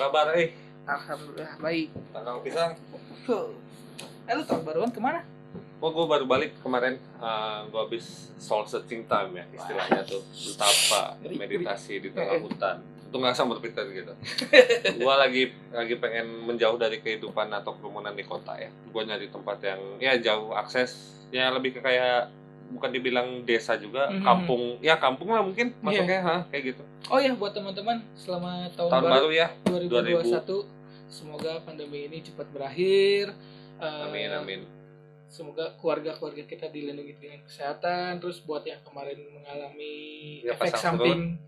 Kabar eh? Alhamdulillah baik. Tangkang pisang. Eh lu tahun baruan ke mana? Oh, gue baru balik kemarin. Uh, gue habis soul searching time ya istilahnya tuh. Betapa meditasi di tengah eh. hutan. Itu nggak sama berpikir gitu. gue lagi lagi pengen menjauh dari kehidupan atau kerumunan di kota ya. Gue nyari tempat yang ya jauh akses. Ya lebih ke kayak bukan dibilang desa juga, Mhm. kampung. Ya kampung lah mungkin masuknya, ha, kayak gitu. Oh ya buat teman-teman selamat tahun, Tahun baru, baru ya. 2021. Semoga pandemi ini cepat berakhir. Eh, Amin amin. Semoga keluarga-keluarga kita dilindungi dengan kesehatan. Terus buat yang kemarin mengalami Ya, efek samping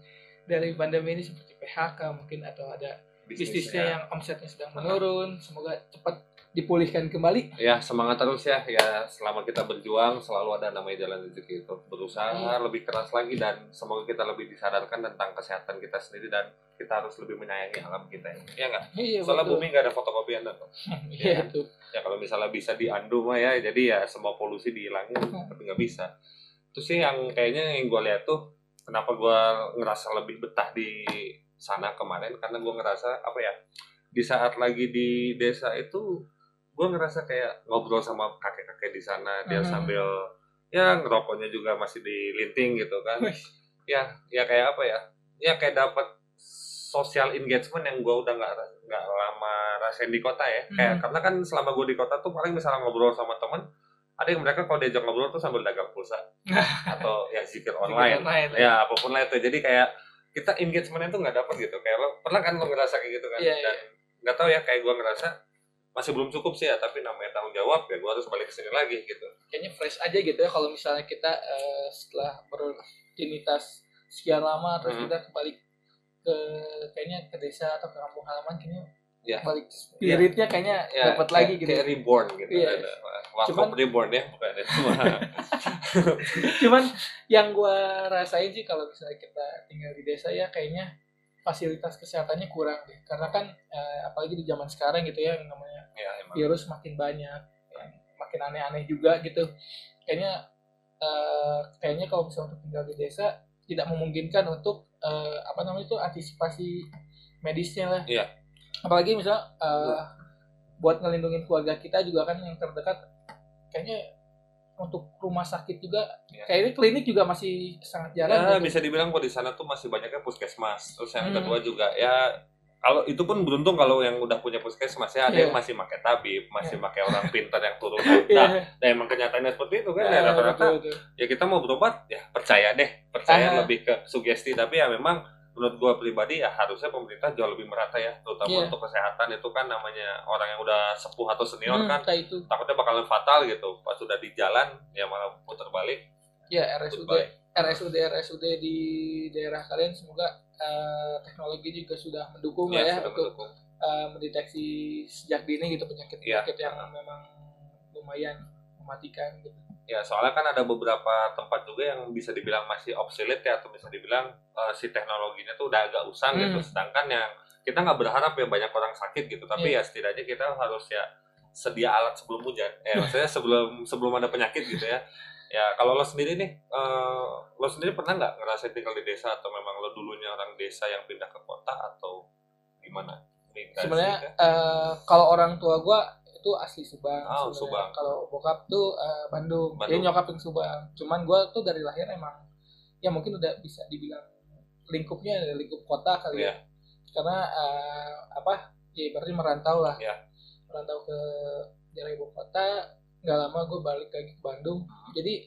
dari pandemi ini seperti PHK mungkin atau ada bisnisnya yang omsetnya sedang menurun, semoga cepat dipulihkan kembali. ya semangat terus ya ya selama kita berjuang selalu ada namanya jalan rezeki itu berusaha Iya. lebih keras lagi dan semoga kita lebih disadarkan tentang kesehatan kita sendiri dan kita harus lebih menyayangi alam kita ini ya nggak Iya, soalnya betul. bumi nggak ada fotokopian tuh Iya, itu. ya kalau misalnya bisa diandu mah ya jadi ya semua polusi dihilangin Hmm. tapi nggak bisa terus sih yang kayaknya yang gue lihat tuh kenapa gue ngerasa lebih betah di sana kemarin karena gue ngerasa apa ya di saat lagi di desa itu gue ngerasa kayak ngobrol sama kakek-kakek di sana dia Mhm. sambil ya ngerokoknya juga masih dilinting gitu kan. Wih, ya ya kayak apa ya ya kayak dapat social engagement yang gue udah nggak nggak lama rasain di kota ya. Kayak Mhm. karena kan selama gue di kota tuh paling misalnya ngobrol sama temen ada yang mereka kalau diajak ngobrol tuh sambil dagang pulsa atau ya zikir online. online. ya. Apa pun lah itu. Jadi kayak kita engagementnya tuh nggak dapet gitu. Kayak lo pernah kan lo ngerasa kayak gitu kan? Iya, dan nggak tahu ya kayak gue ngerasa masih belum cukup sih ya tapi namanya tanggung jawab ya gue harus balik ke sini lagi gitu Kayaknya fresh aja gitu ya kalau misalnya kita eh, setelah berutinitas sekian lama terus Mhm. kita kembali ke kayaknya ke desa atau ke kampung halaman kayaknya Ya. balik spiritnya kayaknya ya dapat kayak- lagi gitu. kayak reborn gitu Iya. ada Wakaf Cuman- reborn ya bukan ya Cuman yang gua rasain sih kalau misalnya kita tinggal di desa ya kayaknya fasilitas kesehatannya kurang deh. Karena kan eh, apalagi di zaman sekarang gitu ya yang namanya ya emang virus makin banyak, yang makin aneh-aneh juga gitu. Kayaknya eh, kayaknya kalau misalnya untuk tinggal di desa tidak memungkinkan untuk eh, apa namanya itu antisipasi medisnya lah. Iya. Apalagi misalnya eh, buat ngelindungin keluarga kita juga kan yang terdekat kayaknya untuk rumah sakit juga Iya. kayaknya klinik juga masih sangat jarang ya gitu. bisa dibilang kok di sana tuh masih banyaknya puskesmas terus yang Hmm. kedua juga ya kalau itu pun beruntung kalau yang udah punya puskesmas ya ada Iya. yang masih pakai tabib masih pakai orang pintar yang turun Iya. nah, nah emang kenyataannya seperti itu kan ya Eh, rata-rata ya kita mau berobat ya percaya deh percaya Ah. lebih ke sugesti tapi ya memang menurut gua pribadi ya harusnya pemerintah jauh lebih merata ya terutama Iya. untuk kesehatan itu kan namanya orang yang udah sepuh atau senior Hmm, kan itu takutnya bakalan fatal gitu pas sudah di jalan ya malah putar balik ya RSUD goodbye RSUD RSUD di daerah kalian semoga eh, teknologi juga sudah mendukung lah ya, ya sudah untuk mendukung. eh, mendeteksi sejak dini gitu penyakit-penyakit Iya. yang memang lumayan mematikan gitu. Ya, soalnya kan ada beberapa tempat juga yang bisa dibilang masih obsolete ya, atau bisa dibilang eh, si teknologinya tuh udah agak usang Hmm. gitu. Sedangkan yang kita nggak berharap ya banyak orang sakit gitu, tapi Iya. ya setidaknya kita harus ya sedia alat sebelum hujan. Eh, maksudnya sebelum sebelum ada penyakit gitu ya. Ya, kalau lo sendiri nih, eh, lo sendiri pernah nggak ngerasain tinggal di desa atau memang lo dulunya orang desa yang pindah ke kota atau gimana? Sebenarnya ya? eh, kalau orang tua gua itu asli Subang. Oh. Subang. Kalau bokap tuh eh, Bandung. Dia Bandung. nyokap yang Subang. Cuman gua tuh dari lahir emang ya mungkin udah bisa dibilang lingkupnya dari lingkup kota kali Iya. ya. Karena eh, apa? Ya berarti merantau lah. Iya. Merantau ke daerah ibu kota. Nggak lama gue balik lagi ke Bandung. Jadi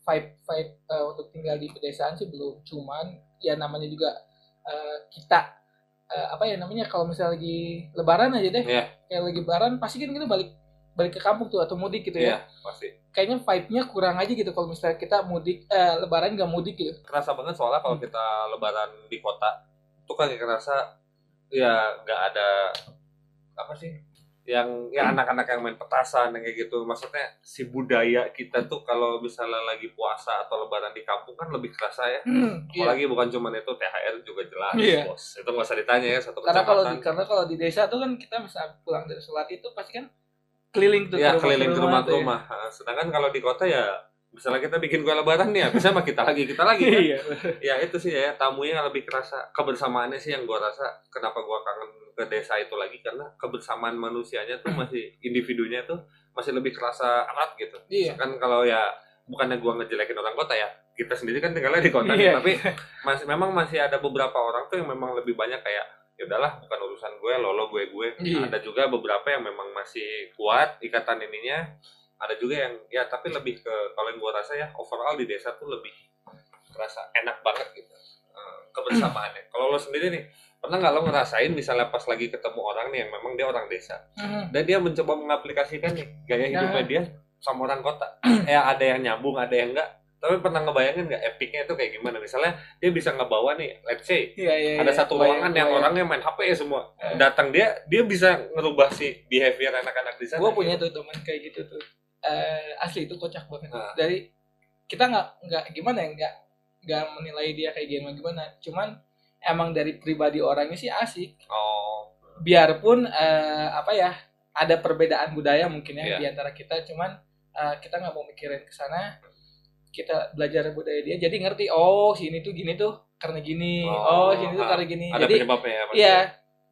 vibe vibe eh, untuk tinggal di pedesaan sih belum. Cuman ya namanya juga eh, kita eh, apa ya namanya kalau misalnya lagi lebaran aja deh Iya. kayak lagi lebaran pasti kan kita balik balik ke kampung tuh atau mudik gitu Iya, ya pasti. kayaknya vibe-nya kurang aja gitu kalau misalnya kita mudik eh, lebaran nggak mudik gitu kerasa banget soalnya kalau Hmm. kita lebaran di kota kan kayak kerasa ya nggak ada apa sih yang ya anak-anak yang main petasan yang kayak gitu maksudnya si budaya kita tuh kalau misalnya lagi puasa atau lebaran di kampung kan lebih kerasa ya Iya. apalagi bukan cuma itu THR juga jelas Iya. bos itu nggak usah ditanya ya satu karena kalau di karena kalau di desa tuh kan kita bisa pulang dari sholat itu pasti kan keliling tuh ya ke keliling ke rumah ke tuh ya. rumah Nah, sedangkan kalau di kota ya misalnya kita bikin kue lebaran nih bisa sama kita lagi kita lagi kan? iya ya itu sih ya tamunya lebih kerasa kebersamaannya sih yang gua rasa kenapa gua kangen ke desa itu lagi karena kebersamaan manusianya tuh masih individunya tuh masih lebih kerasa erat gitu. Iya. Kan kalau ya bukannya gua ngejelekin orang kota ya kita sendiri kan tinggalnya di kota nih, Iya. tapi masih memang masih ada beberapa orang tuh yang memang lebih banyak kayak ya udahlah bukan urusan gue lolo gue gue. Iya. ada juga beberapa yang memang masih kuat ikatan ininya. Ada juga yang ya tapi lebih ke kalau yang gue rasa ya overall di desa tuh lebih terasa enak banget gitu eh, kebersamaannya kalau lo sendiri nih pernah nggak lo ngerasain misalnya pas lagi ketemu orang nih yang memang dia orang desa Mhm. dan dia mencoba mengaplikasikan nih gaya hidupnya Nah. dia sama orang kota ya ada yang nyambung ada yang enggak tapi pernah ngebayangin nggak epicnya itu kayak gimana misalnya dia bisa ngebawa nih let's say iya iya ada iya. satu Kebayang, ruangan yang orangnya main HP ya semua Eh. datang dia dia bisa ngerubah si behavior anak-anak di sana gue punya tuh teman kayak gitu tuh Eh, asli itu kocak banget Nah. dari kita nggak nggak gimana ya nggak nggak menilai dia kayak gimana gimana. Cuman emang dari pribadi orangnya sih asik. Oh. Biarpun eh, apa ya ada perbedaan budaya mungkin ya Iya. di antara kita. Cuman eh, kita nggak mau mikirin ke sana. Kita belajar budaya dia. Jadi ngerti oh sini tuh gini tuh karena gini. Oh, oh, sini tuh karena gini. ada jadi penyebabnya ya. Iya,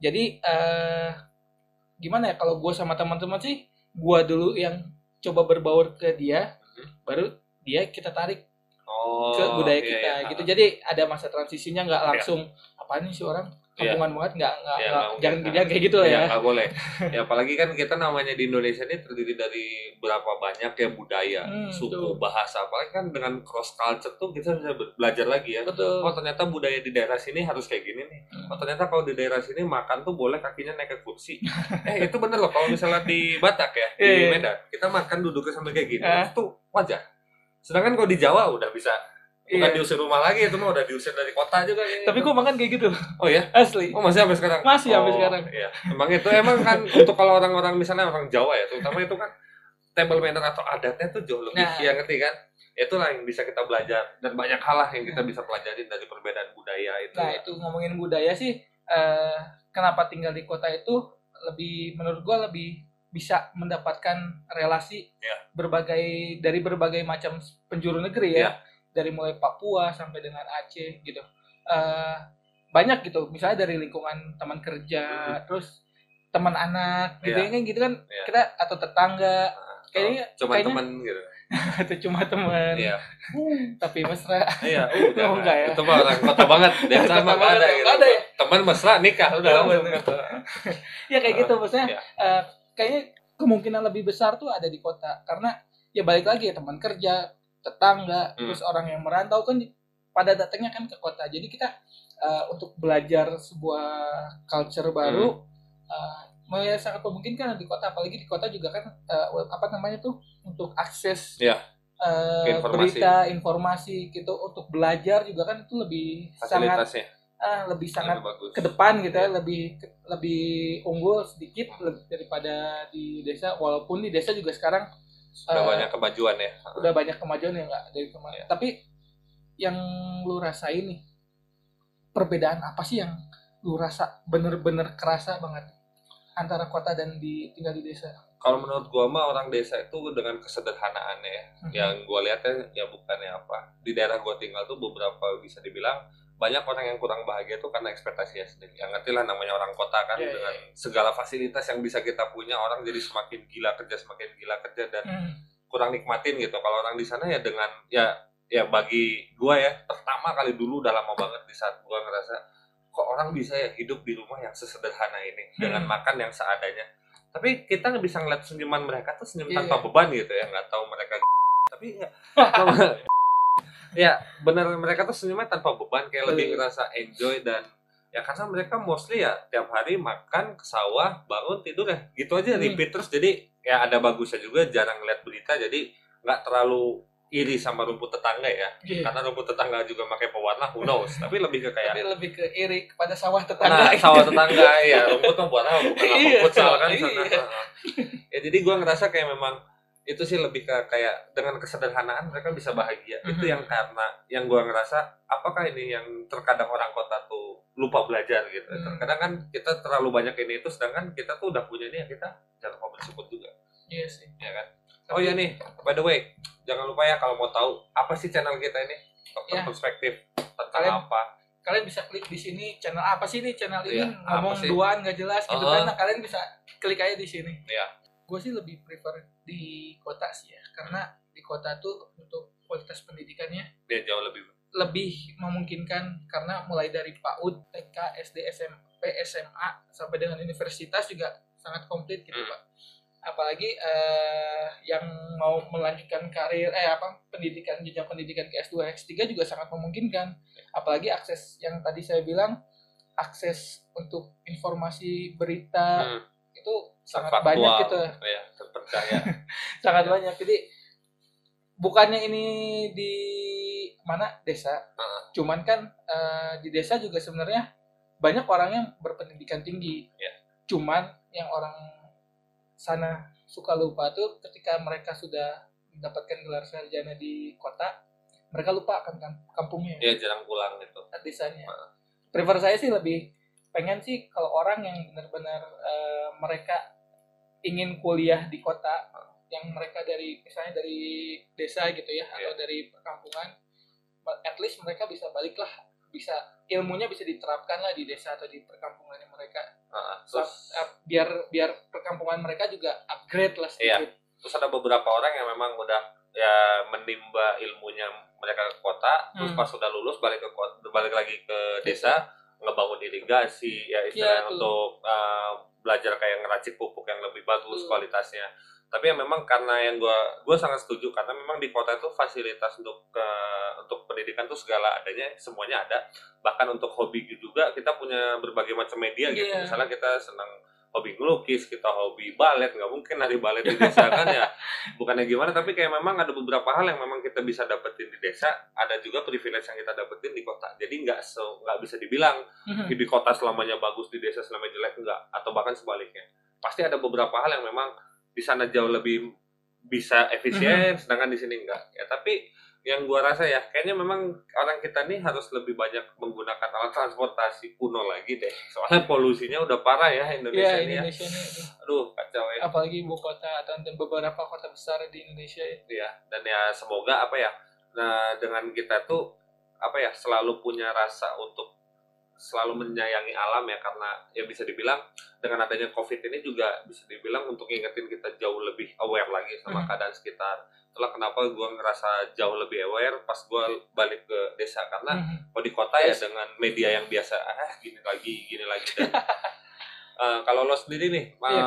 jadi eh gimana ya kalau gue sama teman-teman sih, gue dulu yang coba berbaur ke dia, baru dia kita tarik. Oh ke budaya iya, kita iya. gitu. Jadi ada masa transisinya nggak langsung apa nih sih orang Iya. kampungan banget nggak nggak Iya, nggak jangan jangan kayak gitu lah ya nggak boleh ya apalagi kan kita namanya di Indonesia ini terdiri dari berapa banyak ya budaya Hmm, suku betul. bahasa apalagi kan dengan cross culture tuh kita bisa be- belajar lagi ya Betul. oh ternyata budaya di daerah sini harus kayak gini nih Hmm. oh ternyata kalau di daerah sini makan tuh boleh kakinya naik ke kursi eh itu bener loh kalau misalnya di Batak ya di Iya, iya. Medan kita makan duduknya sampai kayak gini Ah. itu wajar sedangkan kalau di Jawa udah bisa bukan Iya. diusir rumah lagi itu mah udah diusir dari kota juga. Tapi gue makan kayak gitu, oh ya asli. Oh masih sampai sekarang? Masih sampai Oh, sekarang. Iya. Emang itu emang kan untuk kalau orang-orang misalnya orang Jawa ya, terutama itu kan table manner atau adatnya tuh jauh lebih Nah. ya ngerti kan? Itulah yang bisa kita belajar dan banyak hal lah yang kita bisa pelajarin dari perbedaan budaya itu. Nah itu ngomongin budaya sih, eh, kenapa tinggal di kota itu lebih menurut gue lebih bisa mendapatkan relasi Ya. berbagai dari berbagai macam penjuru negeri ya, Ya. dari mulai Papua sampai dengan Aceh gitu. Eh, banyak gitu, misalnya dari lingkungan teman kerja, terus teman anak gitu ya kan gitu kan Ya. kita atau tetangga kayaknya cuma kayaknya- temen gitu. atau cuma teman Iya. tapi mesra Iya, udah. Oh, enggak ya? Itu mah orang kota banget. Dia sama ada ya, gitu. ada ya? Teman mesra nikah udah bener. gitu. ya kayak gitu maksudnya Iya. eh, kayaknya kemungkinan lebih besar tuh ada di kota karena ya balik lagi ya teman kerja tetangga Hmm. terus orang yang merantau kan pada datangnya kan ke kota jadi kita eh, untuk belajar sebuah culture baru Hmm. ya sangat memungkinkan di kota apalagi di kota juga kan eh, apa namanya tuh untuk akses eh, Ke informasi. berita informasi gitu untuk belajar juga kan itu lebih sangat Ah, lebih sangat ke depan gitu ya lebih lebih unggul sedikit daripada di desa walaupun di desa juga sekarang Sudah eh, banyak kemajuan ya. udah banyak kemajuan yang nggak dari kemarin tapi yang lu rasain nih perbedaan apa sih yang lu rasa bener-bener kerasa banget antara kota dan di tinggal di desa Kalau menurut gua mah orang desa itu dengan kesederhanaannya ya. Mhm. yang gue lihatnya ya bukannya apa di daerah gue tinggal tuh beberapa bisa dibilang banyak orang yang kurang bahagia tuh karena ekspektasinya sendiri yang ngerti lah namanya orang kota kan Iya, iya, dengan segala fasilitas yang bisa kita punya orang jadi semakin gila kerja semakin gila kerja dan Hmm. kurang nikmatin gitu kalau orang di sana ya dengan ya ya bagi gue ya pertama kali dulu udah lama banget di saat gue ngerasa kok orang bisa ya hidup di rumah yang sesederhana ini dengan Hmm. makan yang seadanya tapi kita nggak bisa ngeliat senyuman mereka tuh senyum Iya, tanpa iya. beban gitu ya nggak tahu mereka tapi ya ya benar mereka tuh senyumnya tanpa beban kayak lebih ngerasa enjoy dan ya karena mereka mostly ya tiap hari makan ke sawah bangun tidur ya gitu aja Hmm. repeat terus jadi ya ada bagusnya juga jarang lihat berita jadi nggak terlalu iri sama rumput tetangga ya Iya. karena rumput tetangga juga pakai pewarna who knows tapi lebih ke kayak tapi lebih ke iri kepada sawah tetangga nah sawah tetangga ya rumput mah buat apa bukan apa Iya, futsal kan iya. sana. ya jadi gua ngerasa kayak memang itu sih lebih ke kayak dengan kesederhanaan mereka bisa bahagia itu Mhm. yang karena yang gua ngerasa apakah ini yang terkadang orang kota tuh lupa belajar gitu Hmm. terkadang kan kita terlalu banyak ini itu sedangkan kita tuh udah punya ini ya kita jangan lupa bersyukur juga iya sih ya kan Oh iya nih, by the way, jangan lupa ya kalau mau tahu apa sih channel kita ini, dokter Ya. perspektif tentang Kalian- apa? kalian bisa klik di sini channel apa sih nih channel ini apa ngomong duaan nggak jelas gitu Uh-huh. kan nah, kalian bisa klik aja di sini Iya. gue sih lebih prefer di kota sih ya karena di kota tuh untuk kualitas pendidikannya Dia jauh lebih lebih memungkinkan karena mulai dari PAUD, TK, SD, SMP, SMA sampai dengan universitas juga sangat komplit gitu Hmm. pak. Apalagi eh, yang mau melanjutkan karir eh apa pendidikan jenjang pendidikan ke S2, S3 juga sangat memungkinkan. Apalagi akses yang tadi saya bilang akses untuk informasi berita hmm, itu sangat faktual, banyak gitu ya, terpercaya. sangat banyak jadi bukannya ini di mana desa Heeh. cuman kan eh, di desa juga sebenarnya banyak orang yang berpendidikan tinggi Ya. cuman yang orang sana suka lupa tuh ketika mereka sudah mendapatkan gelar sarjana di kota mereka lupa akan kam- kampungnya Dia jarang pulang gitu. desanya Heeh. prefer saya sih lebih pengen sih kalau orang yang benar-benar eh, mereka ingin kuliah di kota yang mereka dari misalnya dari desa gitu ya atau dari perkampungan at least mereka bisa balik lah bisa ilmunya bisa diterapkan lah di desa atau di perkampungannya mereka. So, terus, eh, biar biar perkampungan mereka juga upgrade lah Iya. sedikit terus ada beberapa orang yang memang udah ya menimba ilmunya mereka ke kota, terus Hmm. pas sudah lulus balik ke kota, balik lagi ke desa, ngebangun irigasi ya istilahnya Iya, tuh. untuk uh, belajar kayak ngeracik pupuk yang lebih bagus Tuh. kualitasnya. Tapi ya memang karena yang gua gua sangat setuju karena memang di kota itu fasilitas untuk ke untuk pendidikan tuh segala adanya semuanya ada. Bahkan untuk hobi juga kita punya berbagai macam media gitu. Iya. Misalnya kita senang hobi ngelukis, kita hobi balet, nggak mungkin hari balet di desa kan ya. Bukannya gimana, tapi kayak memang ada beberapa hal yang memang kita bisa dapetin di desa, ada juga privilege yang kita dapetin di kota. Jadi nggak se nggak bisa dibilang Mhm. di kota selamanya bagus, di desa selamanya jelek, enggak. Atau bahkan sebaliknya. Pasti ada beberapa hal yang memang di sana jauh lebih bisa efisien, sedangkan di sini enggak. Ya tapi yang gua rasa ya, kayaknya memang orang kita nih harus lebih banyak menggunakan alat transportasi kuno lagi deh. Soalnya polusinya udah parah ya Indonesia Iya ini ya. Indonesia ini aduh. Aduh, kacau ya. apalagi ibu kota atau dan beberapa kota besar di Indonesia ya. ya dan ya semoga apa ya nah dengan kita tuh apa ya selalu punya rasa untuk selalu menyayangi alam ya karena ya bisa dibilang dengan adanya covid ini juga bisa dibilang untuk ngingetin kita jauh lebih aware lagi sama Hmm. keadaan sekitar itulah kenapa gue ngerasa jauh lebih aware pas gue balik ke desa karena Mhm. kalau di kota ya dengan media yang biasa ah gini lagi gini lagi dan eh, kalau lo sendiri nih eh, Iya.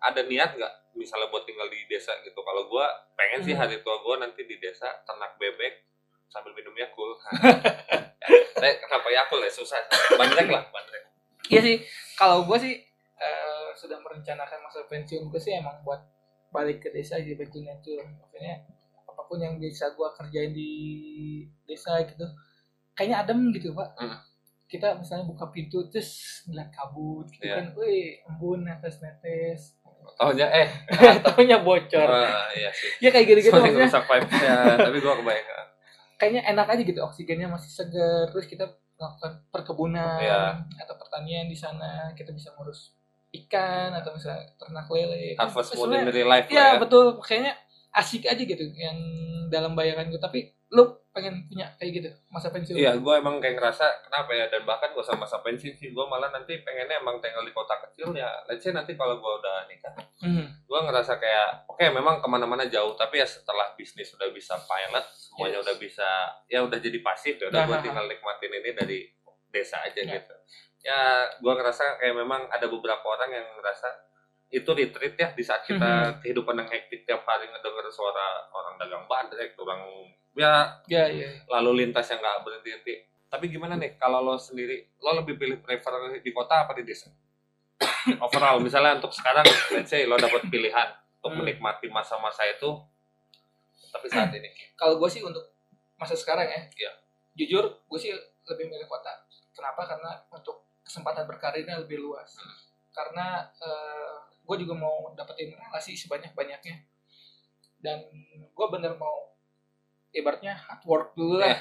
ada niat nggak misalnya buat tinggal di desa gitu kalau gua pengen sih Hmm. hari tua gua nanti di desa ternak bebek sambil minum yakul eh, kenapa yakul ya susah bandrek lah bandrek Iya sih, kalau gue sih eh, sudah merencanakan masa pensiun gue sih emang buat balik ke desa sih betulnya tuh. Maksudnya apa pun yang bisa gue kerjain di desa gitu, kayaknya adem gitu pak. Hmm. Kita misalnya buka pintu terus ngeliat kabut gitu Iya. kan, wih embun netes-netes, tahunya eh tahunya bocor. ah, iya sih Ya kayak gitu-gitu maksudnya ngerusak vibe ya tapi gua kebayang kayaknya enak aja gitu oksigennya masih segar terus kita melakukan perkebunan Iya. atau pertanian di sana kita bisa ngurus ikan atau misalnya ternak lele harvest moon Sebenarnya- in real life lah ya betul, kayaknya asik aja gitu yang dalam bayangan gue. Tapi lu pengen punya kayak gitu masa pensiun? Iya, gue emang kayak ngerasa kenapa ya dan bahkan gue sama masa pensiun sih gue malah nanti pengennya emang tinggal di kota kecil ya. Let's say nanti kalau gue udah nikah Hmm. gue ngerasa kayak oke memang ke mana-mana jauh tapi ya setelah bisnis udah bisa pilot semuanya Yes. udah bisa ya udah jadi pasif ya udah gue Nah, tinggal nikmatin ini dari desa aja Ya. gitu ya gue ngerasa kayak memang ada beberapa orang yang ngerasa itu retreat ya di saat kita Mhm. kehidupan yang hektik tiap hari ngedenger suara orang dagang bandrek orang ya Ya, ya. lalu lintas yang nggak berhenti henti tapi gimana nih kalau lo sendiri lo lebih pilih prefer di kota apa di desa overall misalnya untuk sekarang let's say lo dapat pilihan untuk Hmm. menikmati masa-masa itu tapi saat ini Kalau gue sih untuk masa sekarang ya, Iya. jujur gue sih lebih milih kota. Kenapa? Karena untuk kesempatan berkarirnya lebih luas. Hmm. Karena gue juga mau dapetin relasi sebanyak-banyaknya. Dan gue bener mau ibaratnya hard work dulu lah Iya.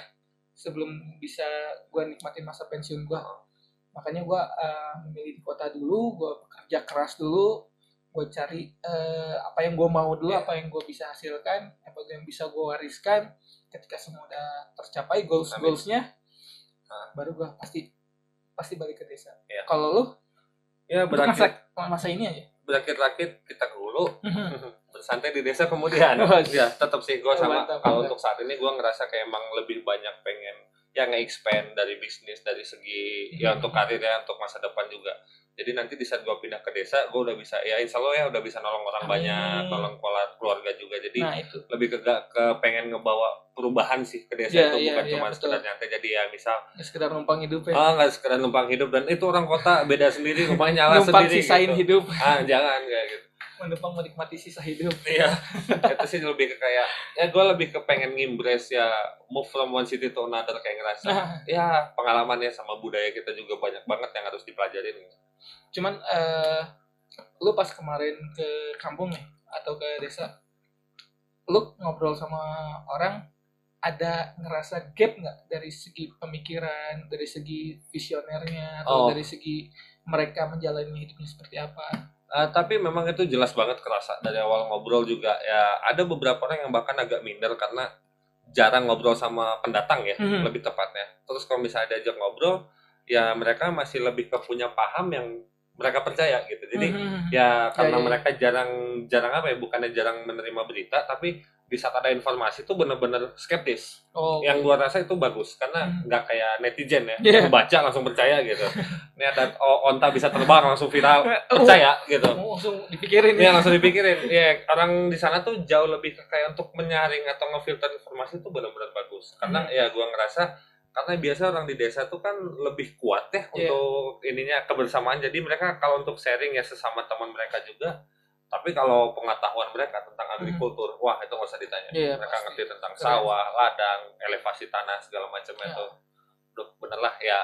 sebelum bisa gue nikmatin masa pensiun gue. Makanya gue memilih di kota dulu, gue bekerja keras dulu, gue cari eh, apa yang gue mau dulu Iya. apa yang gue bisa hasilkan apa yang bisa gue wariskan ketika semua udah tercapai goals Amin. goalsnya baru gue pasti pasti balik ke desa Iya. kalau lu ya untuk masa masa ini aja berakit-rakit kita ke hulu bersantai di desa kemudian. Oh, ya tetap sih gue sama. Kalau untuk saat ini gue ngerasa kayak emang lebih banyak pengen ya nge-expand dari bisnis dari segi ya Hmm. untuk karir ya untuk masa depan juga jadi nanti di saat gue pindah ke desa gue udah bisa ya insya Allah ya udah bisa nolong orang Amin. banyak nolong keluarga juga jadi nah itu lebih ke, ke pengen ngebawa perubahan sih ke desa Iya, itu iya, bukan iya, cuma betul. sekedar nyantai jadi ya misal ya sekedar numpang hidup ya ah nggak sekedar numpang hidup dan itu orang kota beda sendiri rumahnya nyala numpang sendiri sisain gitu. hidup ah jangan kayak gitu menumpang menikmati sisa hidup. Iya, itu sih lebih ke kayak ya gue lebih ke pengen ngimbres ya move from one city to another kayak ngerasa. Nah. Ya pengalamannya sama budaya kita juga banyak banget yang harus dipelajarin. cuman eh lu pas kemarin ke kampung nih atau ke desa lu ngobrol sama orang ada ngerasa gap nggak dari segi pemikiran dari segi visionernya Oh. atau dari segi mereka menjalani hidupnya seperti apa Eh, tapi memang itu jelas banget kerasa dari awal ngobrol juga ya ada beberapa orang yang bahkan agak minder karena jarang ngobrol sama pendatang ya Mhm. lebih tepatnya. Terus kalau misalnya diajak ngobrol ya mereka masih lebih ke punya paham yang mereka percaya gitu. Jadi Mhm. ya karena Ya, ya. mereka jarang jarang apa ya bukannya jarang menerima berita tapi di saat ada informasi itu bener-bener skeptis. Oh. Yang gua rasa itu bagus karena Hmm. nggak kayak netizen ya. Iya. yang baca langsung percaya gitu. Ini ada oh, onta bisa terbang langsung viral percaya gitu. Oh, langsung dipikirin. Ya ya langsung dipikirin. Ya orang di sana tuh jauh lebih kayak untuk menyaring atau ngefilter informasi itu benar-benar bagus. Karena Hmm. ya gua ngerasa karena biasa orang di desa tuh kan lebih kuat ya Iya. untuk ininya kebersamaan. Jadi mereka kalau untuk sharing ya sesama teman mereka juga tapi kalau pengetahuan mereka tentang agrikultur wah itu nggak usah ditanya. Iya, mereka pasti. ngerti tentang Keren. sawah ladang elevasi tanah segala macam Iya. itu Duh, bener lah ya.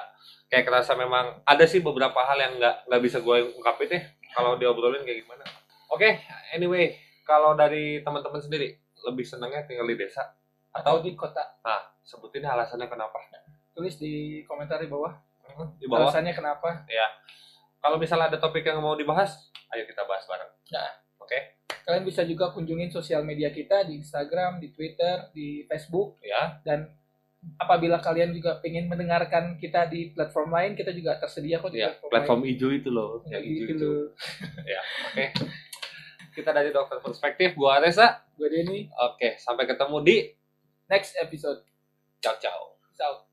Kayak kerasa memang ada sih beberapa hal yang nggak nggak bisa gue ungkapin deh. Kalau diobrolin kayak gimana? Oke anyway kalau dari teman-teman sendiri lebih senangnya tinggal di desa atau di kota. Nah sebutin alasannya kenapa? Tulis di komentar di bawah. Di bawah. Alasannya kenapa? Kalau misalnya ada topik yang mau dibahas ayo kita bahas bareng. Nah. oke? kalian bisa juga kunjungin sosial media kita di Instagram di Twitter di Facebook. Ya dan apabila kalian juga pengen mendengarkan kita di platform lain kita juga tersedia kok di ya platform, platform hijau itu loh yang Gitu hijau itu. Loh. oke. Kita dari dokter perspektif gua Aresa gue Denny. Oke sampai ketemu di next episode. Ciao ciao. Ciao.